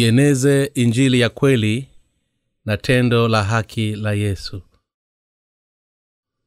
ieneze injili ya kweli na tendo la haki la yesu.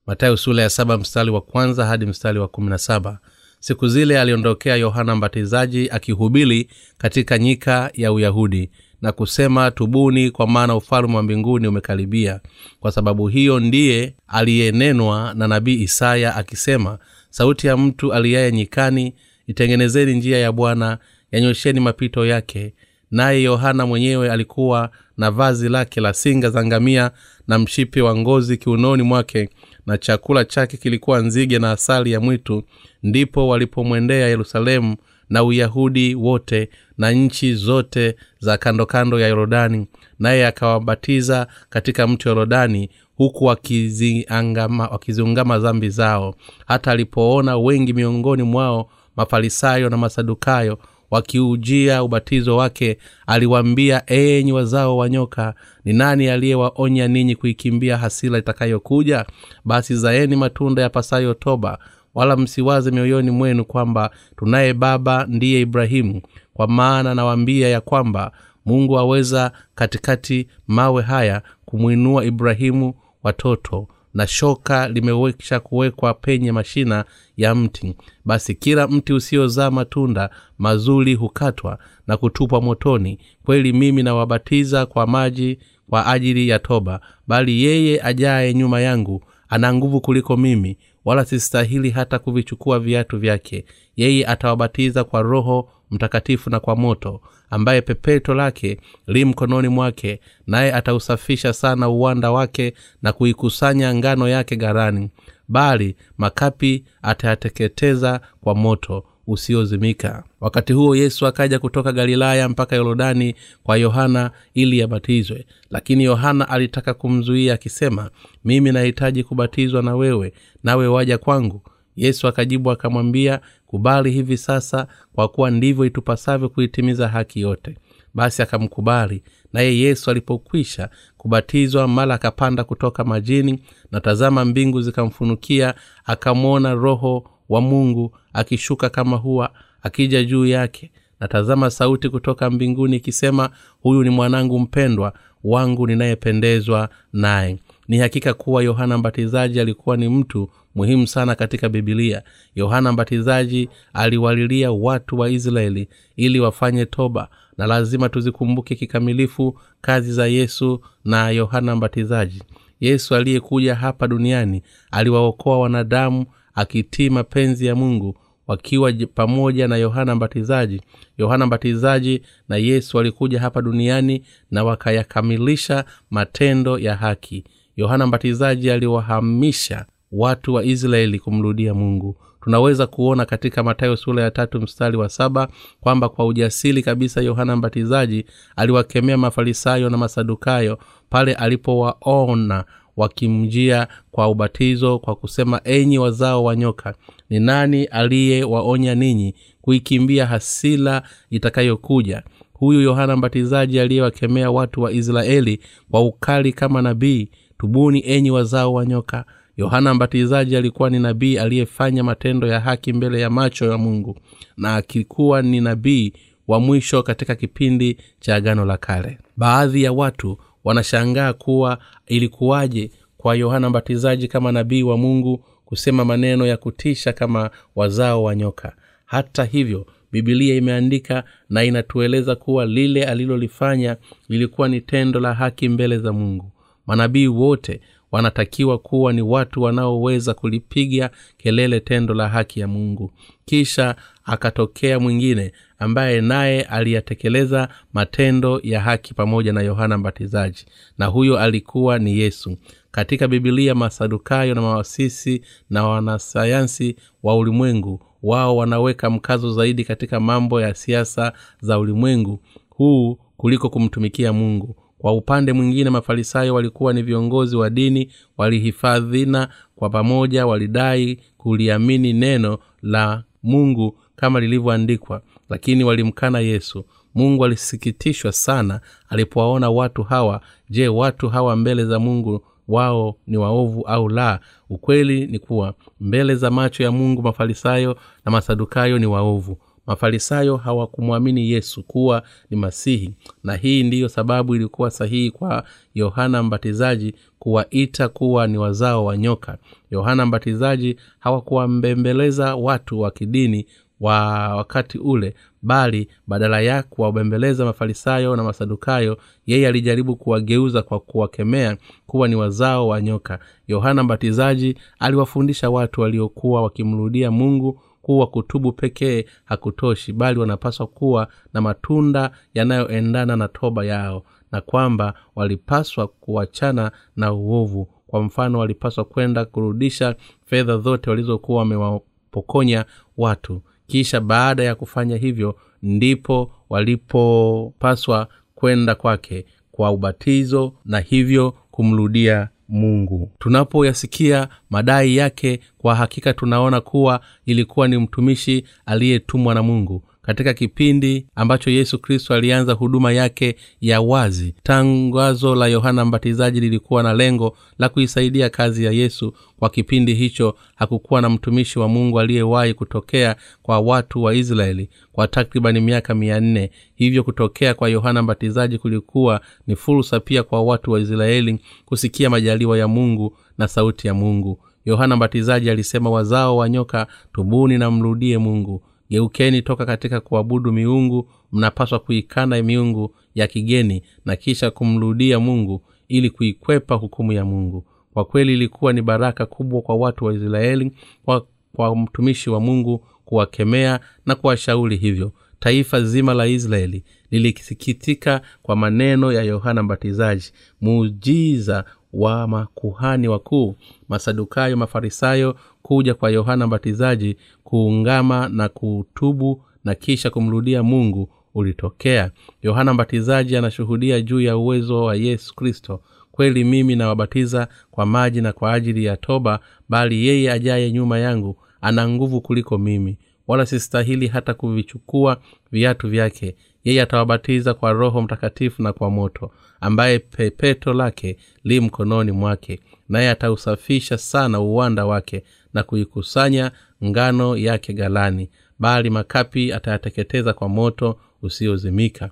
Matayo sula ya saba mstari wa kwanza hadi mstari wa kumi na saba. Siku zile aliondokea yohana mbatizaji akihubiri katika nyika ya uyahudi na kusema tubuni kwa maana ufalme wa mbinguni umekaribia. Kwa sababu hiyo ndiye aliyenenwa na nabii isaya akisema sauti ya mtu aliyaye nyikani itengenezeni njia ya bwana yanyosheni mapito yake naye yohana mwenyewe alikuwa na vazi lake la singa za ngamia na mshipi wa ngozi kiunoni mwake na chakula chake kilikuwa nzige na asali ya mwitu. Ndipo walipomwendea yerusalemu na uyahudi wote na nchi zote za kando kando ya yorodani. Naye akawabatiza katika mto yorodani huku wakiziungama wakiziungama dhambi zao. Hata alipoona wengi miongoni mwao mafarisayo na masadukayo wakiujia ubatizo wake aliwaambia enyi wazao wa nyoka ni nani aliyewaonya ninyi kuikimbia hasila itakayokuja? Basi zaeni matunda ya pasayo toba wala msiwaze mioyoni mwenu kwamba tunaye baba ndiye ibrahimu. Kwa maana nawaambia ya kwamba mungu aweza katikati mawe haya kumwinua ibrahimu watoto na shoka limewesha kuwekwa penye mashina ya mti. Basi kila mti usiozaa matunda mazuri hukatwa na kutupwa motoni. Kweli mimi nawabatiza kwa maji kwa ajili ya toba bali yeye ajaye nyuma yangu ana nguvu kuliko mimi wala sistahili hata kuvichukua viatu vyake. Yeye atawabatiza kwa roho mtakatifu na kwa moto ambaye pepeto lake li mkononi mwake naye atausafisha sana uwanda wake na kuikusanya ngano yake gharani bali makapi atayateketeza kwa moto usiozimika. Wakati huo yesu akaja kutoka galilaya mpaka yorodani kwa yohana ili yabatizwe. Lakini yohana alitaka kumzuia akisema mimi nahitaji kubatizwa na wewe nawe waja kwangu yesu akajibu akamwambia kubali hivi sasa kwa kuwa ndivyo itupasavyo kuitimiza haki yote. Basi akamkubali naye yesu alipokwisha kubatizwa mara akapanda kutoka majini na tazama mbingu zikamfunukia akamwona roho wa mungu akishuka kama huwa akija juu yake. Na tazama sauti kutoka mbinguni ikisema huyu ni mwanangu mpendwa wangu ninayependezwa naye. Ni hakika kuwa yohana mbatizaji alikuwa ni mtu muhimu sana katika bibilia yohana mbatizaji aliwalilia watu wa israeli ili wafanye toba na lazima tuzikumbuke kikamilifu kazi za yesu na yohana mbatizaji. Yesu aliyekuja hapa duniani aliwaokoa wanadamu akitii mapenzi ya mungu wakiwa pamoja na yohana mbatizaji. Yohana mbatizaji na yesu walikuja hapa duniani na wakayakamilisha matendo ya haki. Yohana mbatizaji aliwahamisha watu wa israeli kumrudia mungu. Tunaweza kuona katika matayo sura ya tatu mstari wa saba kwamba kwa ujasiri kabisa yohana mbatizaji aliwakemea mafarisayo na masadukayo pale alipowaona wakimjia kwa ubatizo kwa kusema enyi wazao wa nyoka ni nani aliyewaonya ninyi kuikimbia hasila itakayokuja? Huyu yohana mbatizaji aliyewakemea watu wa israeli kwa ukali kama nabii tubuni enyi wazao wa nyoka yohana mbatizaji alikuwa ni nabii aliyefanya matendo ya haki mbele ya macho ya mungu na akikuwa ni nabii wa mwisho katika kipindi cha agano la kale. Baadhi ya watu wanashangaa kuwa ilikuwaje kwa yohana mbatizaji kama nabii wa mungu kusema maneno ya kutisha kama wazao wa nyoka. Hata hivyo bibilia imeandika na inatueleza kuwa lile alilolifanya lilikuwa ni tendo la haki mbele za mungu. Manabii wote wanatakiwa kuwa ni watu wanaoweza kulipiga kelele tendo la haki ya mungu. Kisha akatokea mwingine ambaye naye aliyatekeleza matendo ya haki pamoja na yohana mbatizaji na huyo alikuwa ni yesu. Katika bibilia masadukayo na mawasisi na wanasayansi wa ulimwengu wao wanaweka mkazo zaidi katika mambo ya siasa za ulimwengu huu kuliko kumtumikia mungu kwa upande mwingine mafarisayo walikuwa ni viongozi wa dini walihifadhina kwa pamoja walidai kuliamini neno la mungu kama lilivyoandikwa lakini walimkana yesu. Mungu alisikitishwa sana alipowaona watu hawa. Je watu hawa mbele za mungu wao ni waovu au la? Ukweli ni kuwa mbele za macho ya mungu mafarisayo na masadukayo ni waovu mafarisayo hawakumwamini yesu kuwa ni masihi. Na hii ndiyo sababu ilikuwa sahihi kwa yohana mbatizaji kuwaita kuwa ni wazao wa nyoka. Yohana mbatizaji hawakuwambembeleza watu wa kidini wa wakati ule bali badala ya kuwabembeleza mafarisayo na masadukayo yeye alijaribu kuwageuza kwa kuwakemea kuwa ni wazao wa nyoka. Yohana mbatizaji aliwafundisha watu waliokuwa wakimrudia mungu kuwa kutubu pekee hakutoshi bali wanapaswa kuwa na matunda yanayoendana na toba yao na kwamba walipaswa kuachana na uovu. Kwa mfano walipaswa kwenda kurudisha fedha zote walizokuwa wamewapokonya watu. Kisha baada ya kufanya hivyo ndipo walipopaswa kwenda kwake kwa ubatizo na hivyo kumrudia mungu. Tunapoyasikia madai yake kwa hakika tunaona kuwa ilikuwa ni mtumishi aliyetumwa na mungu katika kipindi ambacho yesu kristo alianza huduma yake ya wazi. Tangazo la yohana mbatizaji lilikuwa na lengo la kuisaidia kazi ya yesu. Kwa kipindi hicho hakukuwa na mtumishi wa mungu aliyewahi kutokea kwa watu wa israeli kwa takribani miaka mia nne. Hivyo kutokea kwa yohana mbatizaji kulikuwa ni fursa pia kwa watu wa israeli kusikia majaliwa ya mungu na sauti ya mungu. Yohana mbatizaji alisema wazao wa nyoka tubuni na mrudie mungu geukeni toka katika kuabudu miungu mnapaswa kuikana miungu ya kigeni na kisha kumrudia mungu ili kuikwepa hukumu ya mungu. Kwa kweli ilikuwa ni baraka kubwa kwa watu wa israeli kwa, kwa mtumishi wa mungu kuwakemea na kuwashauri hivyo. Taifa zima la israeli lilisikitika kwa maneno ya yohana mbatizaji muujiza wa makuhani wakuu masadukayo mafarisayo kuja kwa yohana mbatizaji kuungama na kutubu na kisha kumrudia mungu ulitokea. Yohana mbatizaji anashuhudia juu ya uwezo wa yesu kristo. Kweli mimi nawabatiza kwa maji na kwa ajili ya toba bali yeye ajaye nyuma yangu ana nguvu kuliko mimi. Wala sistahili hata kuvichukua viatu vyake yeye atawabatiza kwa roho mtakatifu na kwa moto ambaye pepeto lake li mkononi mwake naye atausafisha sana uwanda wake na kuikusanya ngano yake galani bali makapi atayateketeza kwa moto usiozimika.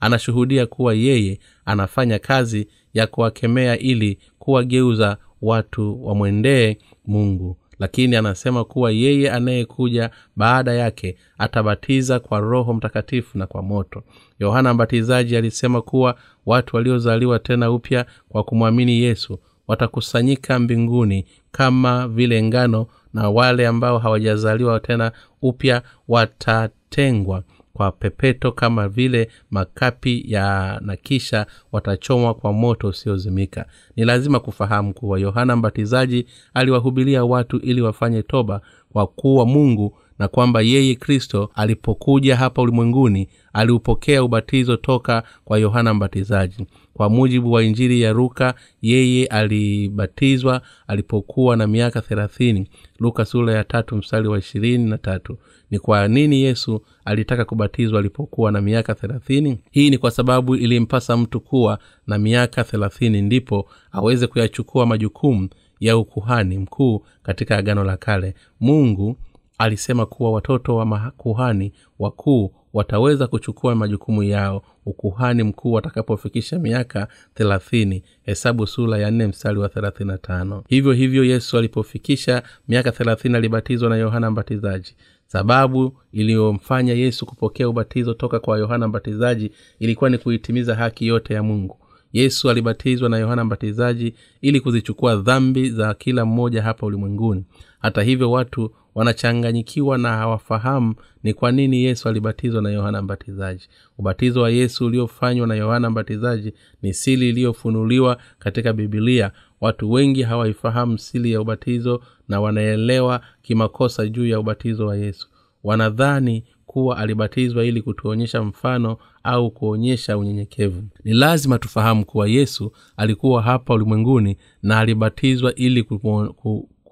Anashuhudia kuwa yeye anafanya kazi ya kuwakemea ili kuwageuza watu wamwendee mungu lakini anasema kuwa yeye anayekuja baada yake atabatiza kwa roho mtakatifu na kwa moto. Yohana mbatizaji alisema kuwa watu waliozaliwa tena upya kwa kumwamini yesu watakusanyika mbinguni kama vile ngano na wale ambao hawajazaliwa tena upya watatengwa kwa pepeto kama vile makapi ya na kisha watachomwa kwa moto usiozimika. Ni lazima kufahamu kuwa yohana mbatizaji aliwahubilia watu ili wafanye toba kwa kuwa mungu na kwamba yeye kristo alipokuja hapa ulimwenguni aliupokea ubatizo toka kwa yohana mbatizaji. Kwa mujibu wa injili ya luka yeye alibatizwa alipokuwa na miaka thelathini. Luka sura ya tatu mstari wa ishirini na tatu. Ni kwa nini yesu alitaka kubatizwa alipokuwa na miaka thelathini? Hii ni kwa sababu ilimpasa mtu kuwa na miaka thelathini ndipo aweze kuyachukua majukumu ya ukuhani mkuu katika agano la kale. Mungu alisema kuwa watoto wa makuhani wakuu wataweza kuchukua majukumu yao. Ukuhani mkuu watakapofikisha miaka thelathini hesabu sula ya nne mstari wa thelathini na tano. Hivyo hivyo yesu alipofikisha miaka thelathini alibatizwa na yohana mbatizaji. Sababu iliyomfanya yesu kupokea ubatizo toka kwa yohana mbatizaji ilikuwa ni kuitimiza haki yote ya mungu. Yesu alibatizwa na yohana mbatizaji ili kuzichukua dhambi za kila mmoja hapa ulimwenguni. Hata hivyo watu wanachanganyikiwa na hawafahamu ni kwa nini yesu alibatizwa na yohana mbatizaji. Ubatizo wa yesu uliofanywa na yohana mbatizaji ni sili iliyofunuliwa katika bibilia watu wengi hawaifahamu sili ya ubatizo na wanaelewa kimakosa juu ya ubatizo wa yesu. Wanadhani kuwa alibatizwa ili kutuonyesha mfano au kuonyesha unyenyekevu. Ni lazima tufahamu kuwa yesu alikuwa hapa ulimwenguni na alibatizwa ili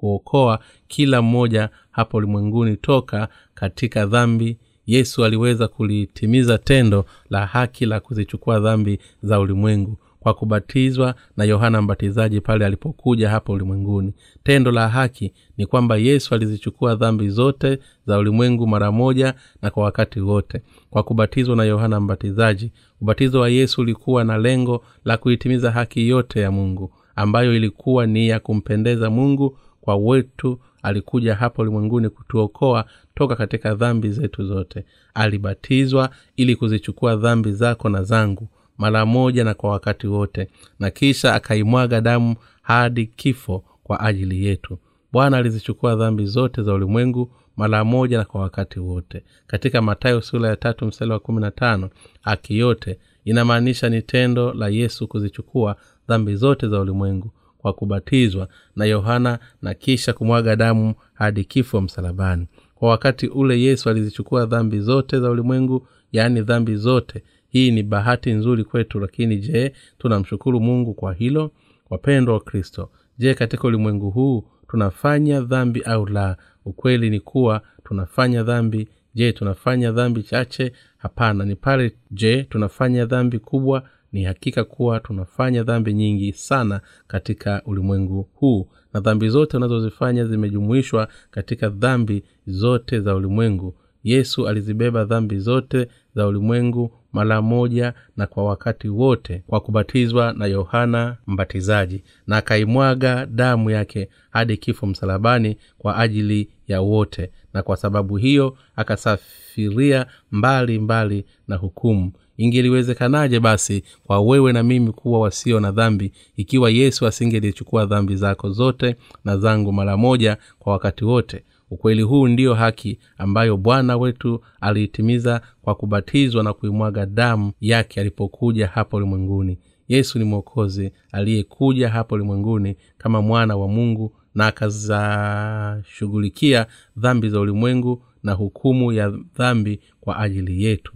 kuokoa kila mmoja hapa ulimwenguni toka katika dhambi. Yesu aliweza kulitimiza tendo la haki la kuzichukua dhambi za ulimwengu kwa kubatizwa na yohana mbatizaji pale alipokuja hapa ulimwenguni. Tendo la haki ni kwamba yesu alizichukua dhambi zote za ulimwengu mara moja na kwa wakati wote. Kwa kubatizwa na yohana mbatizaji ubatizo wa yesu ulikuwa na lengo la kuitimiza haki yote ya mungu ambayo ilikuwa ni ya kumpendeza mungu kwa wetu alikuja hapa ulimwenguni kutuokoa toka katika dhambi zetu zote. Alibatizwa ili kuzichukua dhambi zako na zangu mara moja na kwa wakati wote na kisha akaimwaga damu hadi kifo kwa ajili yetu. Bwana alizichukua dhambi zote za ulimwengu mara moja na kwa wakati wote. Katika matayo sura ya tatu mstari wa kumi na tano haki yote inamaanisha ni tendo la yesu kuzichukua dhambi zote za ulimwengu kwa kubatizwa na yohana na kisha kumwaga damu hadi kifo msalabani. Kwa wakati ule yesu alizichukua dhambi zote za ulimwengu yaani dhambi zote. Hii ni bahati nzuri kwetu lakini je tunamshukuru mungu kwa hilo? Wapendwa wa kristo je katika ulimwengu huu tunafanya dhambi au la? Ukweli ni kuwa tunafanya dhambi. Je tunafanya dhambi chache? Hapana ni pale je tunafanya dhambi kubwa ni hakika kuwa tunafanya dhambi nyingi sana katika ulimwengu huu. Na dhambi zote unazozifanya zimejumuishwa katika dhambi zote za ulimwengu. Yesu alizibeba dhambi zote za ulimwengu mara moja na kwa wakati wote kwa kubatizwa na yohana mbatizaji. Na akaimwaga damu yake hadi kifo msalabani kwa ajili ya wote. Na kwa sababu hiyo akasafiria mbali mbali na hukumu ingeliwezekanaje basi kwa wewe na mimi kuwa wasio na dhambi ikiwa yesu asingelichukua dhambi zako zote na zangu mara moja kwa wakati wote? Ukweli huu ndiyo haki ambayo bwana wetu aliitimiza kwa kubatizwa na kuimwaga damu yake alipokuja hapa ulimwenguni. Yesu ni mwokozi aliyekuja hapa ulimwenguni kama mwana wa mungu na akazashughulikia dhambi za ulimwengu na hukumu ya dhambi kwa ajili yetu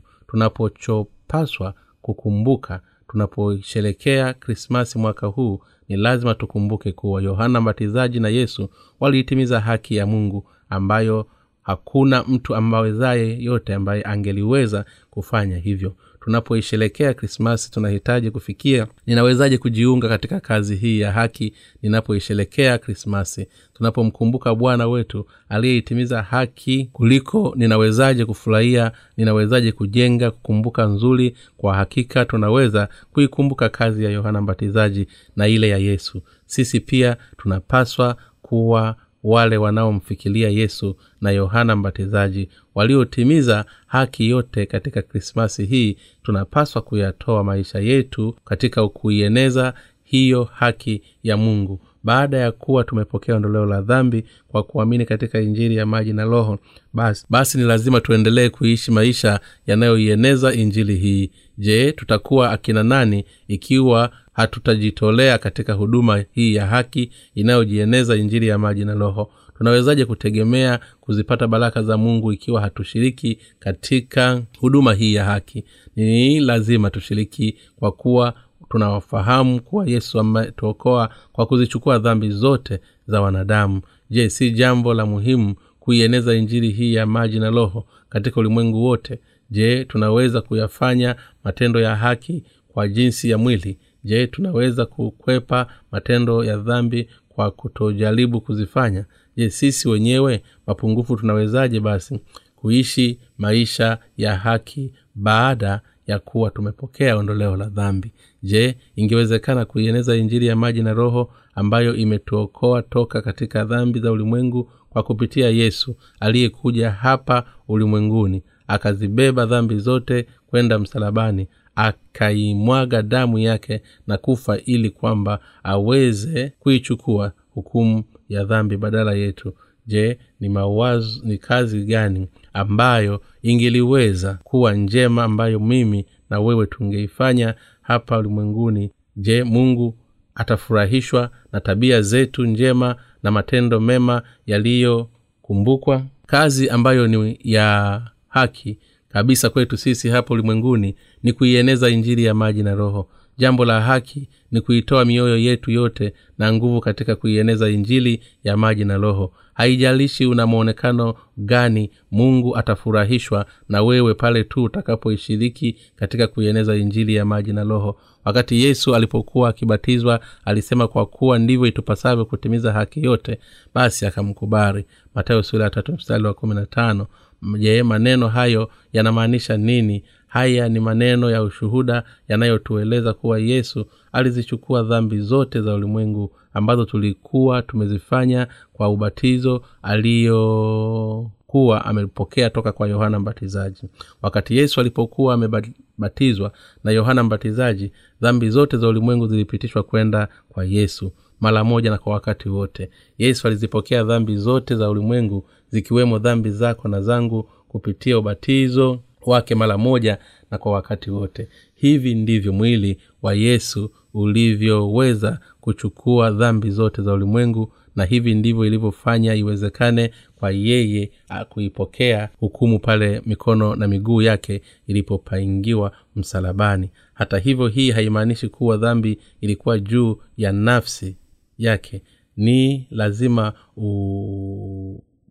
tunapochopaswa kukumbuka. Tunaposherekea krismasi mwaka huu ni lazima tukumbuke kuwa yohana mbatizaji na yesu waliitimiza haki ya mungu ambayo hakuna mtu ambawezaye yote ambaye angeliweza kufanya hivyo. Tunapoisherekea krismasi tunahitaji kufikia ninawezaje kujiunga katika kazi hii ya haki ninapoisherekea krismasi tunapomkumbuka bwana wetu aliyeitimiza haki kuliko ninawezaje kufurahia ninawezaje kujenga kukumbuka nzuri kwa hakika tunaweza kuikumbuka kazi ya yohana mbatizaji na ile ya yesu. Sisi pia tunapaswa kuwa wale wanaomfikiria yesu na yohana mbatizaji waliotimiza haki yote katika krismasi hii tunapaswa kuyatoa maisha yetu katika kuieneza hiyo haki ya mungu. Baada ya kuwa tumepokea ondoleo la dhambi kwa kuamini katika injili ya maji na roho basi, basi ni lazima tuendelee kuishi maisha yanayoieneza injili hii. Je tutakuwa akina nani ikiwa hatutajitolea katika huduma hii ya haki inayojieneza injili ya maji na roho. Tunawezaje kutegemea kuzipata baraka za mungu ikiwa hatushiriki katika huduma hii ya haki? Ni lazima tushiriki kwa kuwa tunawafahamu kuwa yesu ametuokoa kwa kuzichukua dhambi zote za wanadamu. Je si jambo la muhimu kuieneza injili hii ya maji na roho katika ulimwengu wote? Je tunaweza kuyafanya matendo ya haki kwa jinsi ya mwili je tunaweza kukwepa matendo ya dhambi kwa kutojaribu kuzifanya? Je sisi wenyewe mapungufu tunawezaje basi kuishi maisha ya haki baada ya kuwa tumepokea ondoleo la dhambi? Je ingewezekana kuieneza injili ya maji na roho ambayo imetuokoa toka katika dhambi za ulimwengu kwa kupitia yesu aliyekuja hapa ulimwenguni akazibeba dhambi zote kwenda msalabani akaimwaga damu yake na kufa ili kwamba aweze kuichukua hukumu ya dhambi badala yetu. Je ni mawazo ni kazi gani ambayo ingeliweza kuwa njema ambayo mimi na wewe tungeifanya hapa ulimwenguni? Je mungu atafurahishwa na tabia zetu njema na matendo mema yaliyokumbukwa? Kazi ambayo ni ya haki kabisa kwetu sisi hapo ulimwenguni ni kuieneza injili ya maji na roho. Jambo la haki ni kuitoa mioyo yetu yote na nguvu katika kuieneza injili ya maji na roho. Haijalishi una mwonekano gani mungu atafurahishwa na wewe pale tu utakapoishiriki katika kuieneza injili ya maji na roho. Wakati yesu alipokuwa akibatizwa alisema kwa kuwa ndivyo itupasavyo kutimiza haki yote basi akamkubali. Matayo sura ya tatu mstari wa kumi na tano je maneno hayo yanamaanisha nini? Haya ni maneno ya ushuhuda yanayotueleza kuwa yesu alizichukua dhambi zote za ulimwengu ambazo tulikuwa tumezifanya kwa ubatizo aliyokuwa amepokea toka kwa yohana mbatizaji. Wakati yesu alipokuwa amebatizwa na yohana mbatizaji dhambi zote za ulimwengu zilipitishwa kwenda kwa yesu mara moja na kwa wakati wote. Yesu alizipokea dhambi zote za ulimwengu zikiwemo dhambi zako na zangu kupitia ubatizo wake mara moja na kwa wakati wote. Hivi ndivyo mwili wa yesu ulivyoweza kuchukua dhambi zote za ulimwengu na hivi ndivyo ilivyofanya iwezekane kwa yeye kuipokea hukumu pale mikono na miguu yake ilipopaingiwa msalabani. Hata hivyo hii haimaanishi kuwa dhambi ilikuwa juu ya nafsi yake. Ni lazima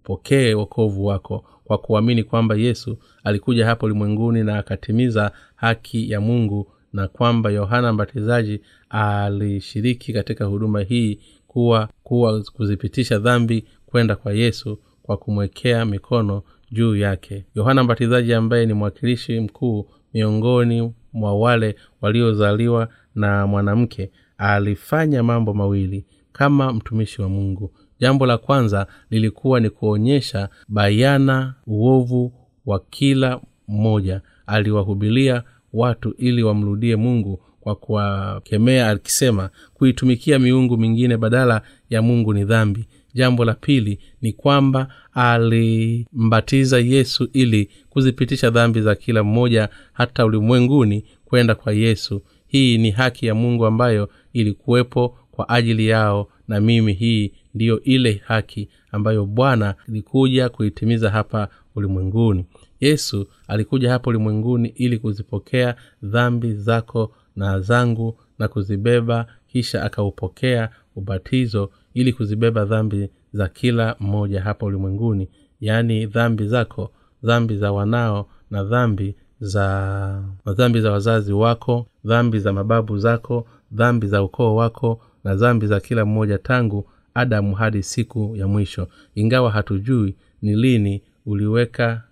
upokee wokovu wako kwa kuamini kwamba yesu alikuja hapa ulimwenguni na akatimiza haki ya mungu na kwamba yohana mbatizaji alishiriki katika huduma hii kuwa kuwa kuzipitisha dhambi kwenda kwa yesu kwa kumwekea mikono juu yake. Yohana mbatizaji ambaye ni mwakilishi mkuu miongoni mwa wale waliozaliwa na mwanamke alifanya mambo mawili kama mtumishi wa mungu jambo la kwanza lilikuwa ni kuonyesha bayana uovu wa kila mmoja. Aliwahubilia watu ili wamrudie mungu kwa kuwakemea akisema kuitumikia miungu mingine badala ya mungu ni dhambi. Jambo la pili ni kwamba alimbatiza yesu ili kuzipitisha dhambi za kila mmoja hata ulimwenguni kwenda kwa yesu. Hii ni haki ya mungu ambayo ilikuwepo kwa ajili yao na mimi hii ndiyo ile haki ambayo bwana ilikuja kuitimiza hapa ulimwenguni. Yesu alikuja hapa ulimwenguni ili kuzipokea dhambi zako na zangu na kuzibeba kisha akaupokea ubatizo ili kuzibeba dhambi za kila mmoja hapa ulimwenguni. Yaani dhambi zako dhambi za wanao na dhambi za dhambi za wazazi wako dhambi za mababu zako dhambi za ukoo wako na dhambi za kila mmoja tangu adamu hadi siku ya mwisho. Ingawa hatujui ni lini uliweka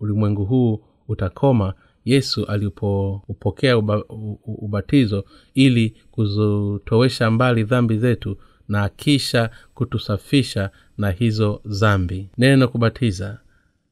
ulimwengu huu utakoma yesu alipoupokea uba, ubatizo ili kuzitowesha mbali dhambi zetu na kisha kutusafisha na hizo zambi. Neno kubatiza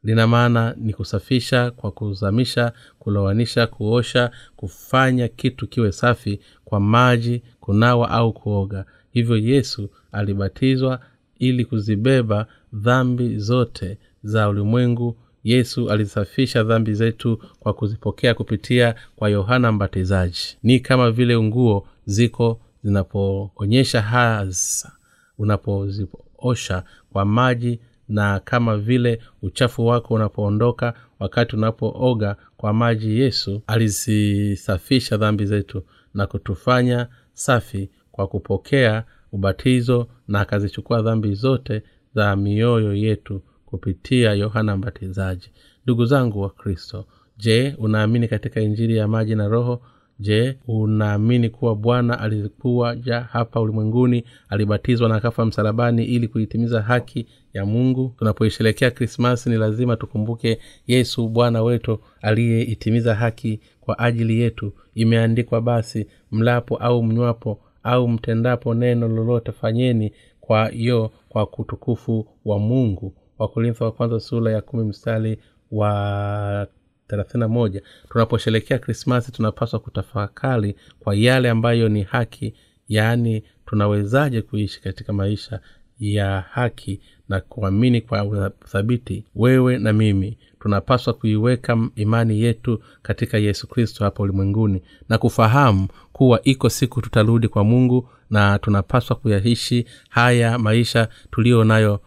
lina maana ni kusafisha kwa kuzamisha kulowanisha kuosha kufanya kitu kiwe safi kwa maji kunawa au kuoga hivyo yesu alibatizwa ili kuzibeba dhambi zote za ulimwengu. Yesu alizisafisha dhambi zetu kwa kuzipokea kupitia kwa yohana mbatizaji. Ni kama vile nguo ziko zinapoonyesha hasa unapoziosha kwa maji na kama vile uchafu wako unapoondoka wakati unapooga kwa maji yesu alizisafisha dhambi zetu na kutufanya safi kwa kupokea ubatizo na akazichukua dhambi zote za mioyo yetu kupitia yohana mbatizaji. Ndugu zangu wa kristo je unaamini katika injili ya maji na roho? Je unaamini kuwa bwana alikuja hapa ulimwenguni alibatizwa na akafa msalabani ili kuitimiza haki ya mungu? Tunapoisherekea krismasi ni lazima tukumbuke yesu bwana wetu aliyeitimiza haki kwa ajili yetu. Imeandikwa basi mlapo au mnywapo au mtendapo neno lolote fanyeni kwa hiyo kwa kutukufu wa mungu. Wakorintho wa kwanza sura ya kumi mstari wa thelathini moja. Tunaposherekea krismasi tunapaswa kutafakari kwa yale ambayo ni haki yaani tunawezaje kuishi katika maisha ya haki na kuamini kwa uthabiti wewe na mimi tunapaswa kuiweka imani yetu katika yesu kristo hapa ulimwenguni na kufahamu kuwa iko siku tutarudi kwa mungu na tunapaswa kuyaishi haya maisha tuliyo nayo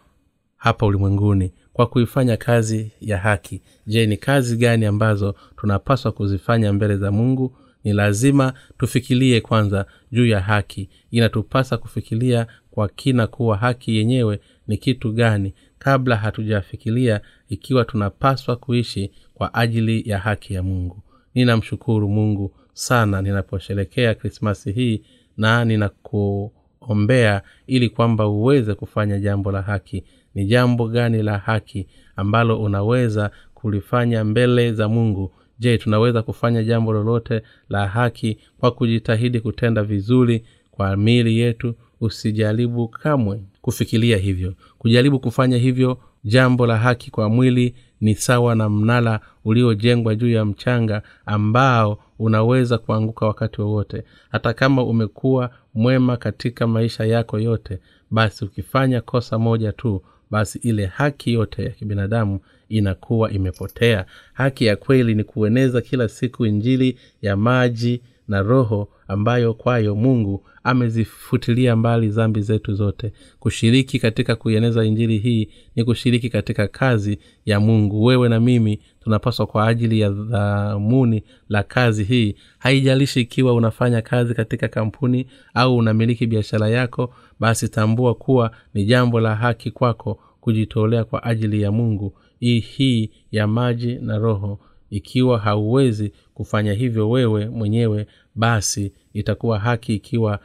hapa ulimwenguni kwa kuifanya kazi ya haki. Je ni kazi gani ambazo tunapaswa kuzifanya mbele za mungu? Ni lazima tufikirie kwanza juu ya haki. Inatupasa kufikiria kwa kina kuwa haki yenyewe ni kitu gani kabla hatujafikiria ikiwa tunapaswa kuishi kwa ajili ya haki ya mungu. Ninamshukuru mungu sana ninaposherekea krismasi hii na ninakuombea ili kwamba uweze kufanya jambo la haki. Ni jambo gani la haki ambalo unaweza kulifanya mbele za mungu? Je tunaweza kufanya jambo lolote la haki kwa kujitahidi kutenda vizuri kwa mili yetu usijaribu kamwe kufikiria hivyo. Kujaribu kufanya hivyo jambo la haki kwa mwili ni sawa na mnala uliojengwa juu ya mchanga ambao unaweza kuanguka wakati wowote. Hata kama umekuwa mwema katika maisha yako yote basi ukifanya kosa moja tu basi ile haki yote ya kibinadamu inakuwa imepotea. Haki ya kweli ni kueneza kila siku injili ya maji na roho ambayo kwayo mungu amezifutilia mbali zambi zetu zote. Kushiriki katika kuieneza injili hii ni kushiriki katika kazi ya mungu. Wewe na mimi tunapaswa kwa ajili ya dhamuni la kazi hii. Haijalishi ikiwa unafanya kazi katika kampuni au unamiliki biashara yako basi tambua kuwa ni jambo la haki kwako kujitolea kwa ajili ya mungu. Hii hii ya maji na roho ikiwa hauwezi kufanya hivyo wewe mwenyewe basi itakuwa haki ikiwa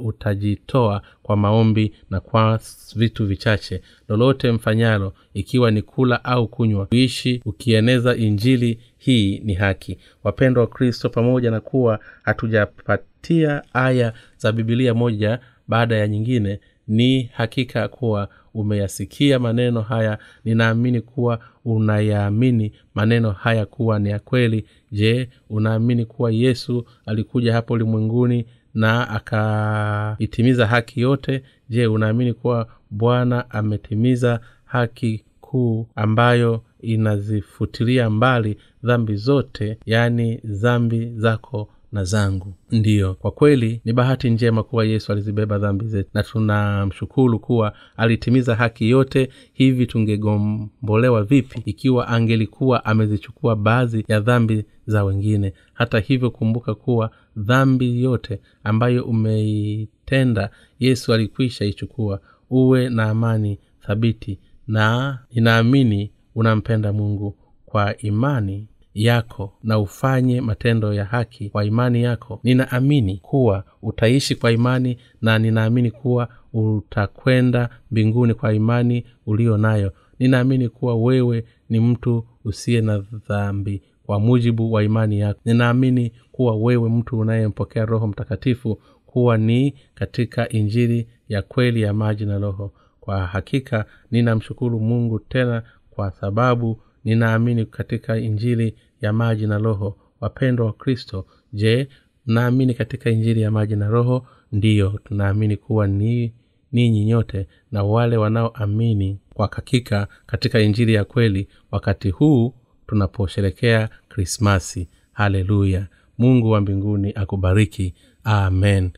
utajitoa kwa maombi na kwa vitu vichache. Lolote mfanyalo ikiwa ni kula au kunywa kuishi ukieneza injili hii ni haki. Wapendwa wa kristo pamoja na kuwa hatujapatia aya za bibilia moja baada ya nyingine ni hakika kuwa umeyasikia maneno haya. Ninaamini kuwa unayaamini maneno haya kuwa ni ya kweli. Je unaamini kuwa yesu alikuja hapo ulimwenguni na akaitimiza haki yote? Je unaamini kuwa bwana ametimiza haki kuu ambayo inazifutilia mbali dhambi zote yaani dhambi zako na zangu. Ndiyo kwa kweli ni bahati njema kuwa yesu alizibeba dhambi zetu na tunamshukuru kuwa alitimiza haki yote. Hivi tungegombolewa vipi ikiwa angelikuwa amezichukua baadhi ya dhambi za wengine? Hata hivyo kumbuka kuwa dhambi yote ambayo umeitenda yesu alikwisha ichukua. Uwe na amani thabiti na ninaamini unampenda mungu kwa imani yako na ufanye matendo ya haki kwa imani yako. Ninaamini kuwa utaishi kwa imani na ninaamini kuwa utakwenda mbinguni kwa imani ulio nayo. Ninaamini kuwa wewe ni mtu usiye na dhambi kwa mujibu wa imani yako. Ninaamini kuwa wewe mtu unayempokea roho mtakatifu kuwa ni katika injili ya kweli ya maji na roho. Kwa hakika ninamshukuru mungu tena kwa sababu ninaamini katika injili ya maji na roho. Wapendwa wa kristo je mnaamini katika injili ya maji na roho? Ndiyo tunaamini kuwa ni ninyi nyote na wale wanaoamini kwa hakika katika injili ya kweli wakati huu tunaposherekea krismasi. Haleluya. Mungu wa mbinguni akubariki. Amen